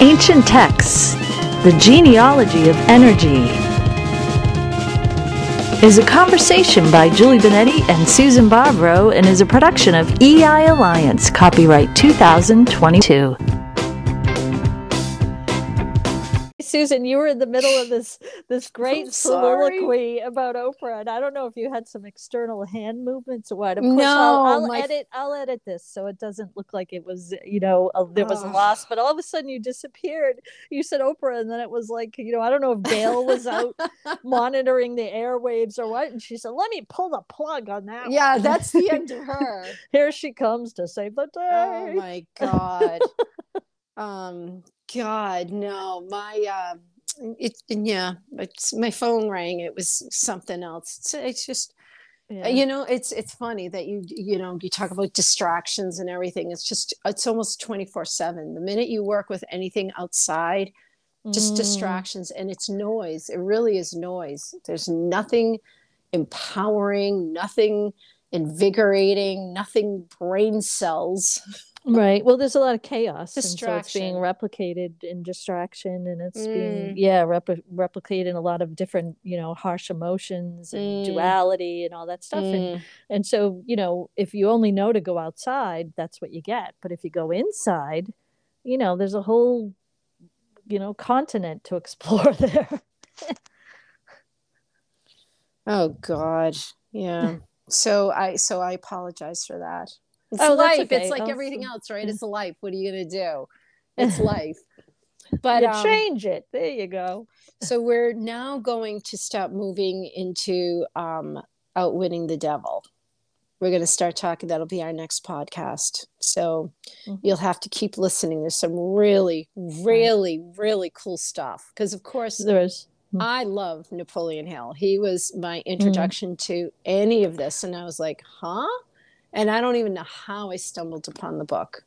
Ancient Texts The Genealogy of Energy is a conversation by Julie Benetti and Susan Barbaro and is a production of EI Alliance, copyright 2022. Susan, you were in the middle of this this great soliloquy about Oprah, and I don't know if you had some external hand movements or what. Of course, No, I'll, I'll my- edit. I'll edit this so it doesn't look like it was, you know, a, there was a loss. But all of a sudden, you disappeared. You said Oprah, and then it was like, you know, I don't know if Gayle was out monitoring the airwaves or what, and she said, "Let me pull the plug on that." yeah, one." that's the end of her. Here she comes to save the day. Oh my god. um god, no. My uh it yeah, it's my phone rang. It was something else. It's, it's just Yeah. you know, it's it's funny that you you know, you talk about distractions and everything. It's just it's almost 24/7. The minute you work with anything outside, just Mm. distractions and it's noise it really is noise there's nothing empowering nothing invigorating nothing brain cells Right. Well, there's a lot of chaos, and so it's being replicated in distraction, and it's being Mm. yeah repli- replicated in a lot of different you know harsh emotions and Mm. duality and all that stuff. And and so you know if you only know to go outside, that's what you get. But if you go inside, you know there's a whole you know continent to explore there. oh god yeah so i so i apologize for that it's Oh, life. Okay. it's like everything else right? it's life. What are you gonna do? It's life. But um, change it. There you go. so we're now going to start moving into um, outwitting the devil. We're going to start talking. That'll be our next podcast. So Mhm. you'll have to keep listening. There's some really really really cool stuff. Because of course There's i love napoleon hill. He was my introduction to any of this. And i was like huh and i don't even know how i stumbled upon the book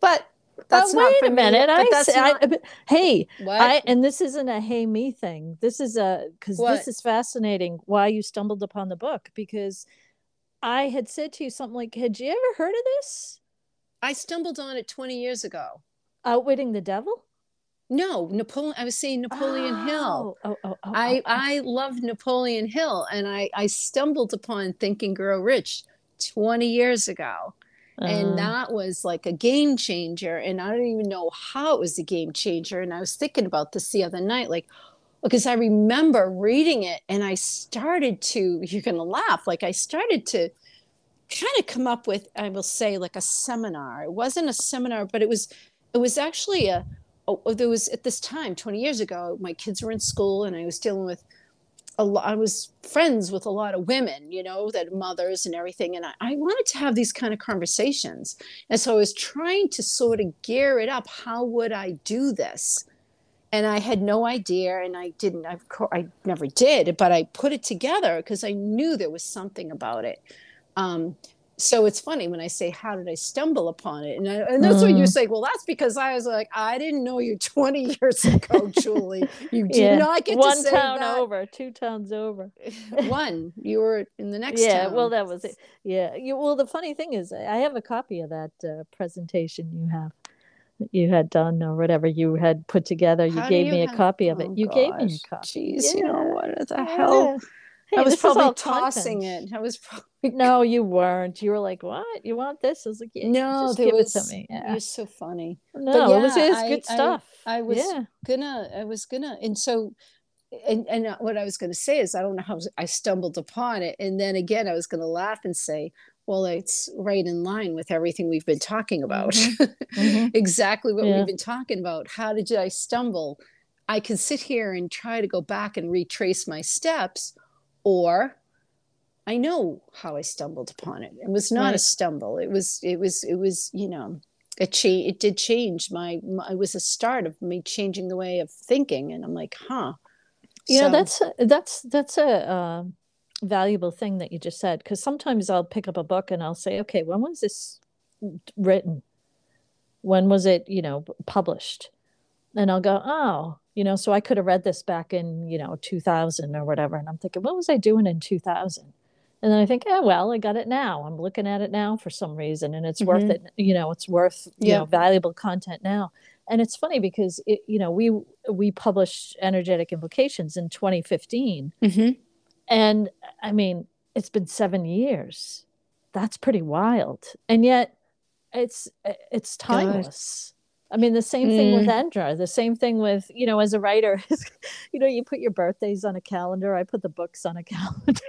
but that's oh, not wait for a minute. but I, that's I, not- but- hey, what? I and this isn't a hey me thing. This is a because this is fascinating. Why you stumbled upon the book? Because I had said to you something like, "Had you ever heard of this? I stumbled on it 20 years ago Outwitting the Devil." No, Napoleon. I was saying Napoleon oh, Hill. Oh, oh, oh, oh, I oh. I love Napoleon Hill, and I I stumbled upon Think and Grow Rich twenty years ago, Uh, and that was like a game changer. And I don't even know how it was a game changer. And I was thinking about this the other night, like because I remember reading it, and I started to. You're gonna laugh. Like I started to kind of come up with i will say like a seminar it wasn't a seminar but it was it was actually a oh, there was at this time 20 years ago my kids were in school and i was dealing with a lot i was friends with a lot of women you know that mothers and everything and I, I wanted to have these kind of conversations. And so i was trying to sort of gear it up how would i do this? And i had no idea and i didn't I've, i never did but i put it together because i knew there was something about it. Um, so it's funny when I say, "How did I stumble upon it?" And, I, and that's what you're Mm. Well, that's because I was like, I didn't know you 20 years ago, Julie. You did yeah. not get one to say town that. over, two towns over. One, you were in the next yeah, town. well, that was it. Yeah, you, well, the funny thing is, I have a copy of that uh, presentation you have. that You had done or whatever you had put together. You How gave you me a copy of it. Oh, You gave me a copy. Jeez, you know what the hell? Yeah. Hey, I was probably tossing content. it. I was probably No, you weren't. You were like, "What? You want this?" I was like, "Yeah, no. give was. it to me." Yeah. You're so funny. No, it was, it was I- good I- stuff. I was yeah. gonna i was gonna and so and and uh, what i was gonna say is i don't know how i stumbled upon it and then again i was gonna laugh and say well it's right in line with everything we've been talking about Mhm. exactly what Yeah. we've been talking about how did i stumble i can sit here and try to go back and retrace my steps or i know how i stumbled upon it. It was not a stumble. It was it was it was you know it cha- it did change my, my it was a start of me changing the way of thinking. And i'm like huh. You know, that's a- that's that's a um, valuable thing that you just said. Because sometimes I'll pick up a book and I'll say, "Okay, when was this written? When was it, you know, published?" And I'll go, "Oh, you know, so I could have read this back in, you know, 2000 or whatever." And I'm thinking, "What was I doing in 2000?" And then I think, "Oh, well, I got it now. I'm looking at it now for some reason and it's worth Mhm. it, you know, it's worth, you Yeah. know, valuable content now." and it's funny because it, you know we we published energetic implications in 2015 Mm-hmm. and i mean it's been seven years that's pretty wild and yet it's it's timeless i mean the same thing with endra the same thing with you know as a writer you know you put your birthdays on a calendar i put the books on a calendar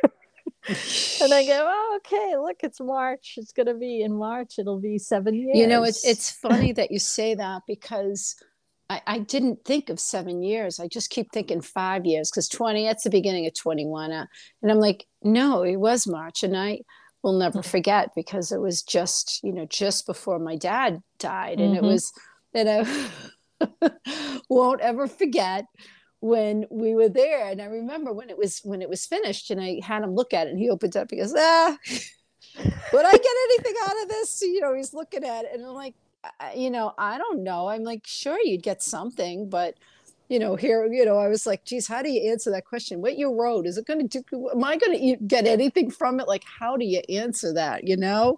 and I go, oh, okay, look, it's March. It's going to be in March. It'll be seven years. You know, it's it's funny that you say that because I, I didn't think of seven years. I just keep thinking five years because 20, that's the beginning of 21. Uh, and I'm like, no, it was March. And I will never forget because it was just, you know, just before my dad died. And Mhm. it was, and I won't ever forget when we were there. And I remember when it was when it was finished and I had him look at it and he opened up, he goes, ah, would I get anything out of this? You know, he's looking at it and I'm like, you know, I don't know. I'm like, sure, you'd get something, but you know, here, you know, I was like, geez, how do you answer that question? What you wrote, is it going to do, am I going to get anything from it? Like, how do you answer that, you know?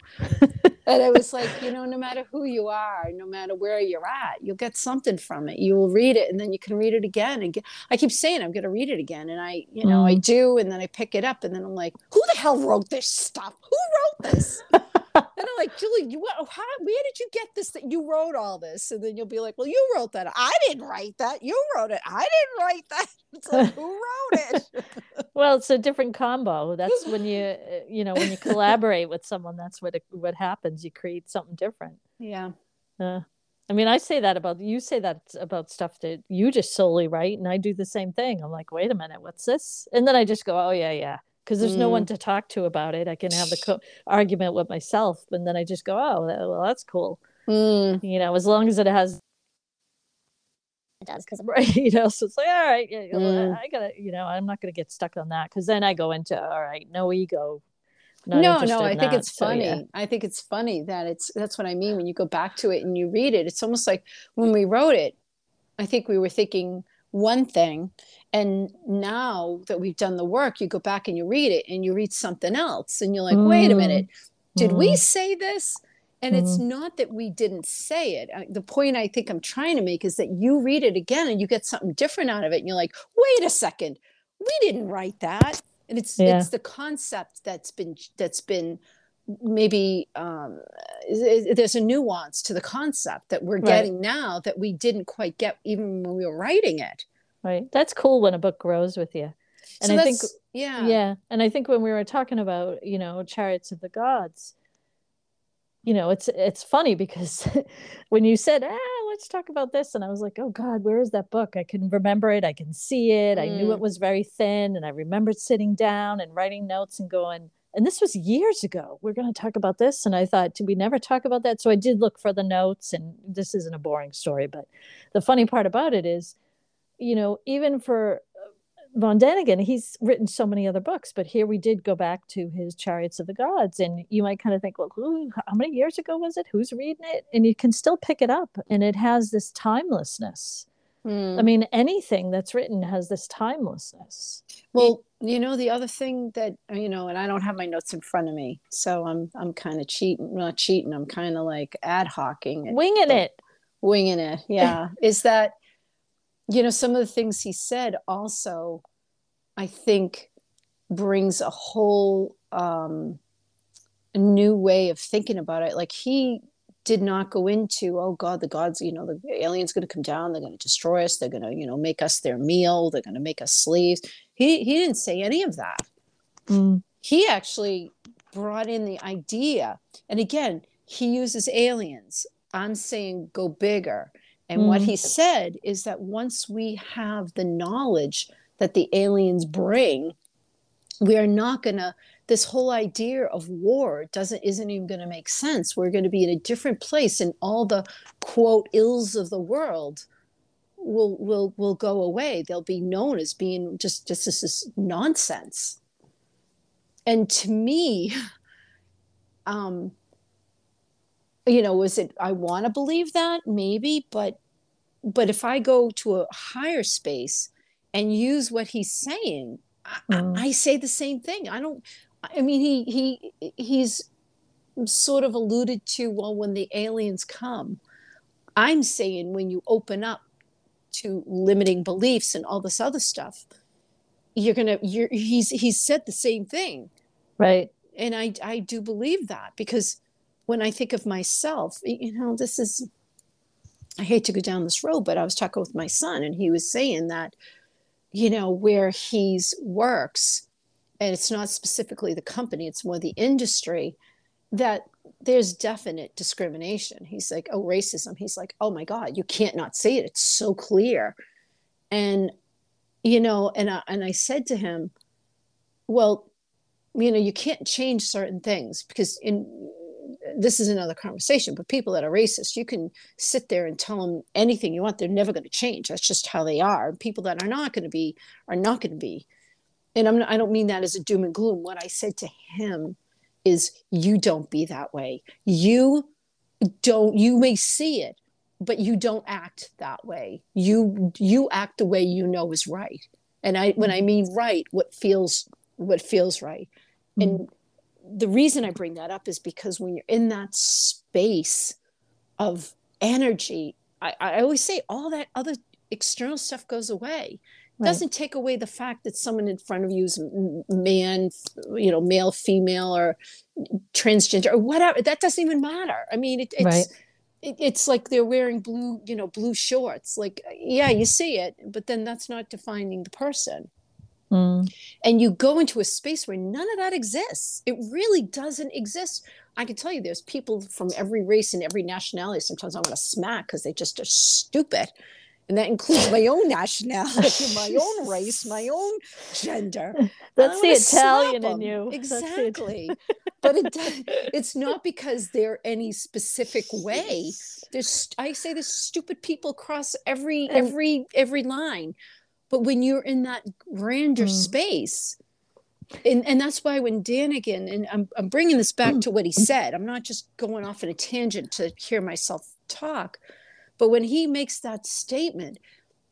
And I was like, you know, no matter who you are, no matter where you're at, you'll get something from it. You will read it and then you can read it again. And get, I keep saying, I'm going to read it again. And I, you know, I mm. do. And then I pick it up and then I'm like, who the hell wrote this stuff? Who wrote this? and I'm like, Julie, you what, how, where did you get this? That you wrote all this, and then you'll be like, well, you wrote that. I didn't write that. You wrote it. I didn't write that. It's like, who wrote it? well, it's a different combo. That's when you, uh, you know, when you collaborate with someone, that's what it, what happens. You create something different. yeah. Uh, I mean, I say that about you. Say that about stuff that you just solely write, and I do the same thing. I'm like, wait a minute, what's this? And then I just go, oh yeah, yeah, because there's no one to talk to about it. I can have the co- argument with myself, and then I just go, oh, well, that's cool. Mm, You know, as long as it has it does because I'm right you know so it's like all right yeah, Mm. i gotta you know i'm not gonna get stuck on that because then i go into all right no ego no, no, I think that. it's So, funny. yeah. I think it's funny that it's that's what I mean when you go back to it and you read it. It's almost like when we wrote it, I think we were thinking one thing, and now that we've done the work, you go back and you read it and you read something else, and you're like, wait a Mm. minute, did we Mm. say this? And it's not that we didn't say it. The point I think I'm trying to make is that you read it again and you get something different out of it, and you're like, wait a second, we didn't write that. And it's Yeah. it's the concept that's been that's been maybe um, there's a nuance to the concept that we're Right. getting now that we didn't quite get even when we were writing it. right that's cool when a book grows with you and so i think yeah yeah and i think when we were talking about you know chariots of the gods you know it's it's funny because when you said ah let's talk about this and i was like oh god where is that book? I can remember it. I can see it. I knew Mm. it was very thin and i remembered sitting down and writing notes and going and this was years ago. We're going to talk about this. And i thought did we never talk about that? So i did look for the notes and this isn't a boring story but the funny part about it is you know even for von daniken he's written so many other books but here we did go back to his chariots of the gods and you might kind of think well who how many years ago was it who's reading it and you can still pick it up and it has this timelessness Hmm. i mean anything that's written has this timelessness Well, you know, the other thing that uh, you know, and I don't have my notes in front of me, so I'm I'm kind of cheating, not cheating. I'm kind of like ad hocing it, winging it winging it. Yeah, is that you know some of the things he said also, I think, brings a whole um, new way of thinking about it. Like he did not go into, oh God, the gods, you know, the aliens going to come down, they're going to destroy us, they're going to, you know, make us their meal, they're going to make us slaves. He he didn't say any of that. Mm, He actually brought in the idea, and again, he uses aliens. I'm saying go bigger. And what Mm. he said is that once we have the knowledge that the aliens bring, we are not going to this whole idea of war doesn't isn't even going to make sense. We're going to be in a different place and all the quote ills of the world will will will go away. They'll be known as being just just this is nonsense. And to me um you know is it i want to believe that? Maybe but but if i go to a higher space and use what he's saying I, Mm. I say the same thing i don't i mean he he he's sort of alluded to well when the aliens come I'm saying when you open up to limiting beliefs and all this other stuff, you're gonna you're he's he's said the same thing. Right. And I I do believe that because when I think of myself, you know, this is I hate to go down this road, but I was talking with my son and he was saying that, you know, where he's works, and it's not specifically the company, it's more the industry, that there's definite discrimination. He's like, oh, racism. He's like, oh my God, you can't not see it. It's so clear. And, you know, and I, and I said to him, well, you know, you can't change certain things because in this is another conversation, but people that are racist, you can sit there and tell them anything you want. They're never going to change. That's just how they are. And People that are not going to be are not going to be. And I'm, I don't mean that as a doom and gloom. What I said to him is, you don't be that way. You don't. You may see it, but you don't act that way. You you act the way you know is right. And I when I mean right, what feels what feels right. Mm-hmm. The reason I bring that up is because when you're in that space of energy, I, I always say all that other external stuff goes away. Right. Doesn't take away the fact that someone in front of you is man, you know, male, female, or transgender, or whatever. That doesn't even matter. I mean, it, it's right. it, it's like they're wearing blue, you know, blue shorts. Like, yeah, you see it, but then that's not defining the person. Mm. And you go into a space where none of that exists. It really doesn't exist. I can tell you there's people from every race and every nationality. Sometimes I want to smack because they just are stupid. And that includes my own nationality, my own race, my own gender. That's the Italian in you. Exactly. but it, it's not because they're any specific way. There's I say there's stupid people cross every every every line but when you're in that grander mm. space, and, and that's why when Däniken, and I'm, I'm bringing this back to what he said, I'm not just going off in a tangent to hear myself talk, but when he makes that statement,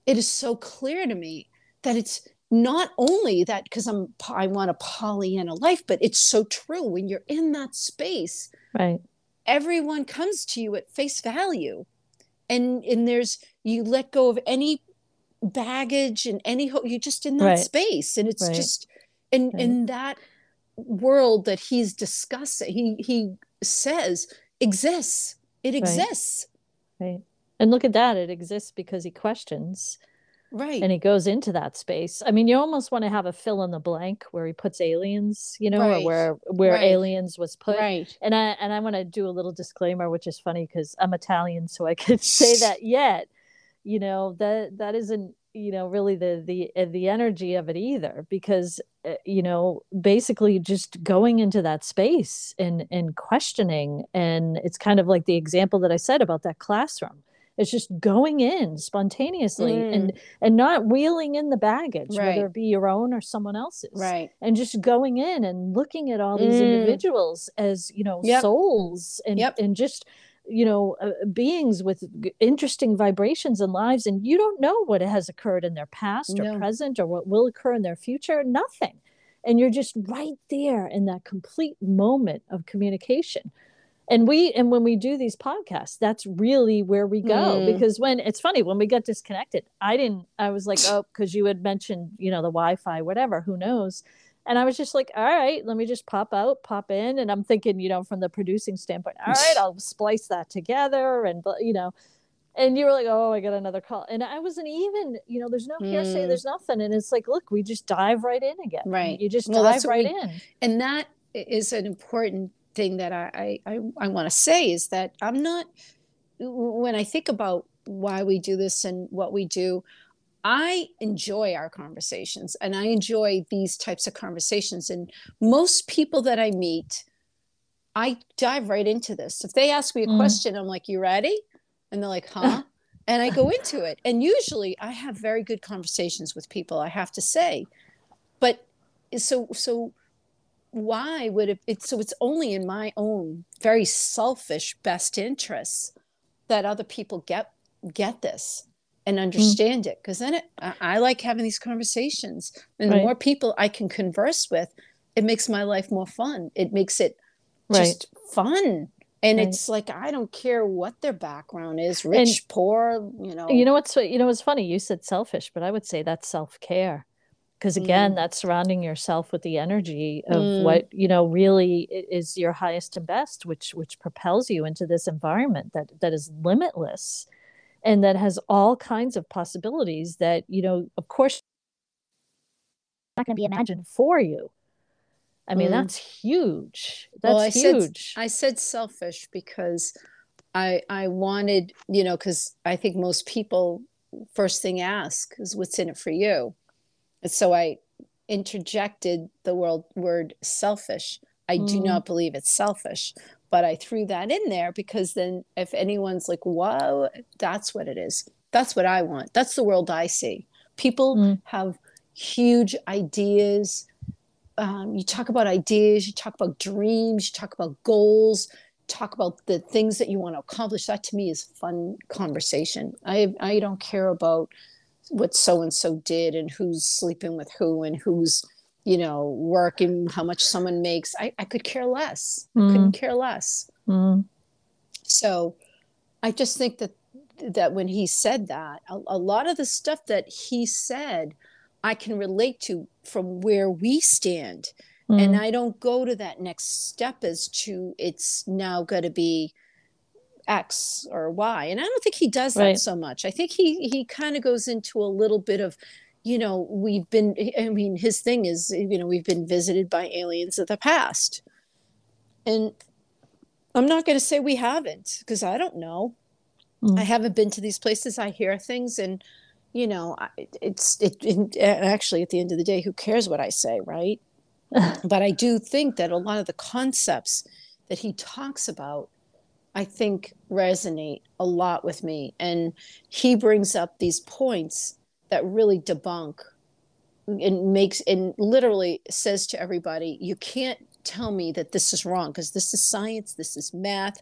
it is so clear to me that it's not only that because I'm I want a Pollyanna life, but it's so true when you're in that space. Right. Everyone comes to you at face value. And and there's you let go of any baggage and any hope you're just in that right. space and it's right. just in right. in that world that he's discussing he he says exists it exists right and look at that it exists because he questions right and he goes into that space i mean you almost want to have a fill in the blank where he puts aliens you know right. or where where right. aliens was put right and i and i want to do a little disclaimer which is funny because i'm italian so i could say that yet you know that that isn't you know really the the uh, the energy of it either because uh, you know basically just going into that space and and questioning and it's kind of like the example that I said about that classroom it's just going in spontaneously mm. and and not wheeling in the baggage right. whether it be your own or someone else's right and just going in and looking at all these mm. individuals as you know yep. souls and yep. and just you know uh, beings with interesting vibrations and lives and you don't know what has occurred in their past or present or what will occur in their future nothing. And you're just right there in that complete moment of communication. And we and when we do these podcasts that's really where we go mm. because when it's funny when we got disconnected i didn't i was like oh because you had mentioned you know the wi-fi whatever who knows and I was just like, all right, let me just pop out, pop in. And I'm thinking, you know, from the producing standpoint, all right, I'll splice that together. And, you know, and you were like, oh, I got another call. And I wasn't even, you know, there's no hearsay, mm. there's nothing. And it's like, look, we just dive right in again. Right. You just well, dive right we, in. And that is an important thing that I, I, I, I want to say is that I'm not, when I think about why we do this and what we do, I enjoy our conversations and I enjoy these types of conversations. And most people that I meet, I dive right into this. If they ask me a mm. question, I'm like, You ready? And they're like, Huh? and I go into it. And usually I have very good conversations with people, I have to say. But so, so why would it, it so it's only in my own very selfish best interests that other people get get this and mm. understand mm. it because then it, I, I, like having these conversations and right. the more people i can converse with it makes my life more fun it makes it just right. fun and Right. it's like i don't care what their background is rich poor you know You know what's you know what's funny? You said selfish, but I would say that's self-care. Because again, that's surrounding yourself with the energy of Mm. what, you know, really is your highest and best, which which propels you into this environment that that is limitless and that has all kinds of possibilities that, you know, of course not going to be imagined for you. I mean, Mm. that's huge. That's Well, I said- huge. I said selfish because I I wanted, you know, because I think most people first thing ask is what's in it for you. And so I interjected the word word selfish. I do Mm. not believe it's selfish, but I threw that in there because then if anyone's like, "Whoa, that's what it is." That's what I want. That's the world I see. People Mm. have huge ideas, um, you talk about ideas, you talk about dreams, you talk about goals, talk about the things that you want to accomplish. That to me is fun conversation. I I don't care about what so and so did and who's sleeping with who and who's you know working, how much someone makes. I, I could care less. I couldn't care less. Mm. So I just think that that when he said that, a, a lot of the stuff that he said, I can relate to from where we stand. And Mm. I don't go to that next step as to it's now going to be X or Y. And I don't think he does that so much. I think he he kind of goes into a little bit of, you know, we've been I mean, his thing is, you know, we've been visited by aliens of the past. And I'm not going to say we haven't because I don't know. Mm. I haven't been to these places. I hear things and you know, it's it, it actually at the end of the day who cares what I say, right? but I do think that a lot of the concepts that he talks about, I think resonate a lot with me. And he brings up these points that really debunk and makes and literally says to everybody, you can't tell me that this is wrong because this is science, this is math,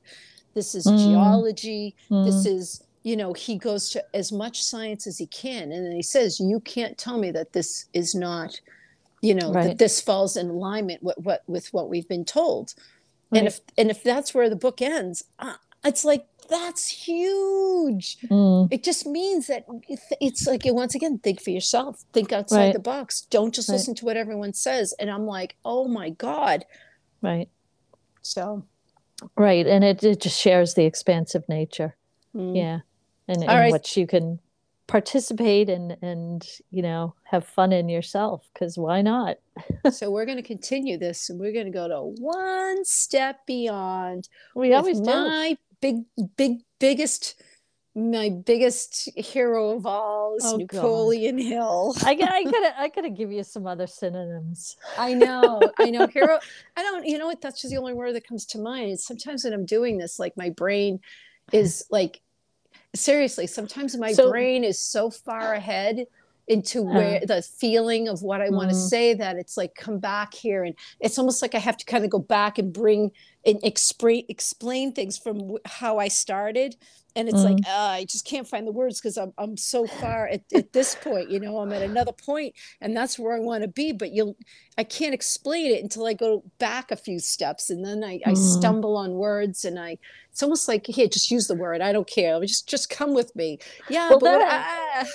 this is Mm. geology, this Mm. is you know he goes to as much science as he can and then he says you can't tell me that this is not you know that this falls in alignment with what with what we've been told and if and if that's where the book ends uh, it's like that's huge Mm. it just means that it's- like once again think for yourself think outside Right. the box don't just Right. listen to what everyone says and i'm like oh my god Right. so Right. And it, it just shares the expansive nature. mm. Yeah. And in right. which you can participate and and you know have fun in yourself because why not? so we're going to continue this and we're going to go to one step beyond We always do. Big big biggest my biggest hero of all is Oh, God. napoleon hill. I, got- I gotta I gotta give you some other synonyms. i know i know. Hero i don't you know what? That's just the only word that comes to mind. And sometimes when i'm doing this like my brain is like seriously sometimes my So- brain is so far ahead into uh-huh. where the feeling of what I want to mm-hmm. say that it's like come back here and it's almost like I have to kind of go back and bring and explain explain things from how I started and it's like uh, I just can't find the words because I'm I'm so far at, at this point you know I'm at another point and that's where I want to be but you'll I can't explain it until I go back a few steps and then I, I Mhm. stumble on words and I it's almost like here just use the word I don't care just just come with me yeah Well, but that- ah.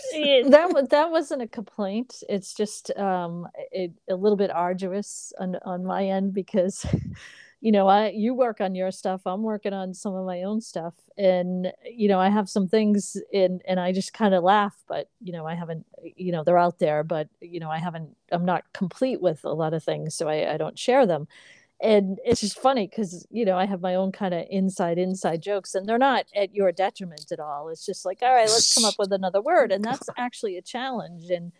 That that wasn't a complaint. It's just um, it, a little bit arduous on on my end because, you know, I you work on your stuff, I'm working on some of my own stuff, and you know, I have some things in, and I just kind of laugh, but you know, I haven't, you know, they're out there, but you know, I haven't, I'm not complete with a lot of things, so I I don't share them. And it's just funny because you know I have my own kind of inside inside jokes, and they're not at your detriment at all. It's just like, all right, let's come up with another word, and that's actually a challenge. And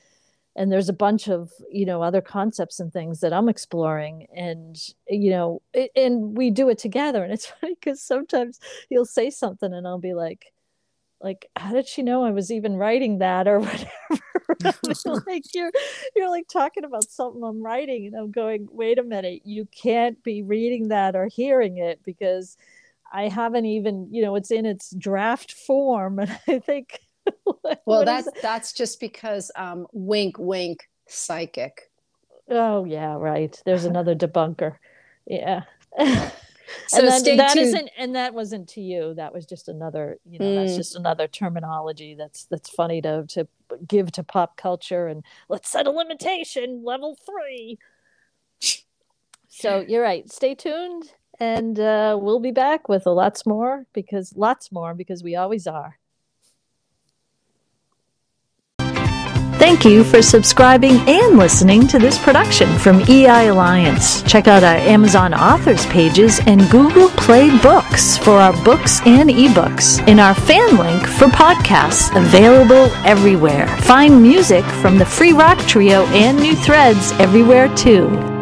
and there's a bunch of you know other concepts and things that I'm exploring, and you know, it, and we do it together. And it's funny because sometimes you'll say something, and I'll be like, like, how did she know I was even writing that or whatever? like you're you're like talking about something I'm writing, and I'm going, wait a minute, you can't be reading that or hearing it because I haven't even, you know, it's in its draft form, and I think. Well, that's that's just because um, wink, wink, psychic. Oh yeah, right. There's another debunker. Yeah. So and then stay that tuned. isn't and that wasn't to you that was just another you know that's Mm. just another terminology that's that's funny to to give to pop culture and let's set a limitation level three so you're right stay tuned and uh, we'll be back with a lots more because lots more because we always are Thank you for subscribing and listening to this production from EI Alliance. Check out our Amazon authors pages and Google Play Books for our books and ebooks, and our fan link for podcasts available everywhere. Find music from the Free Rock Trio and New Threads everywhere too.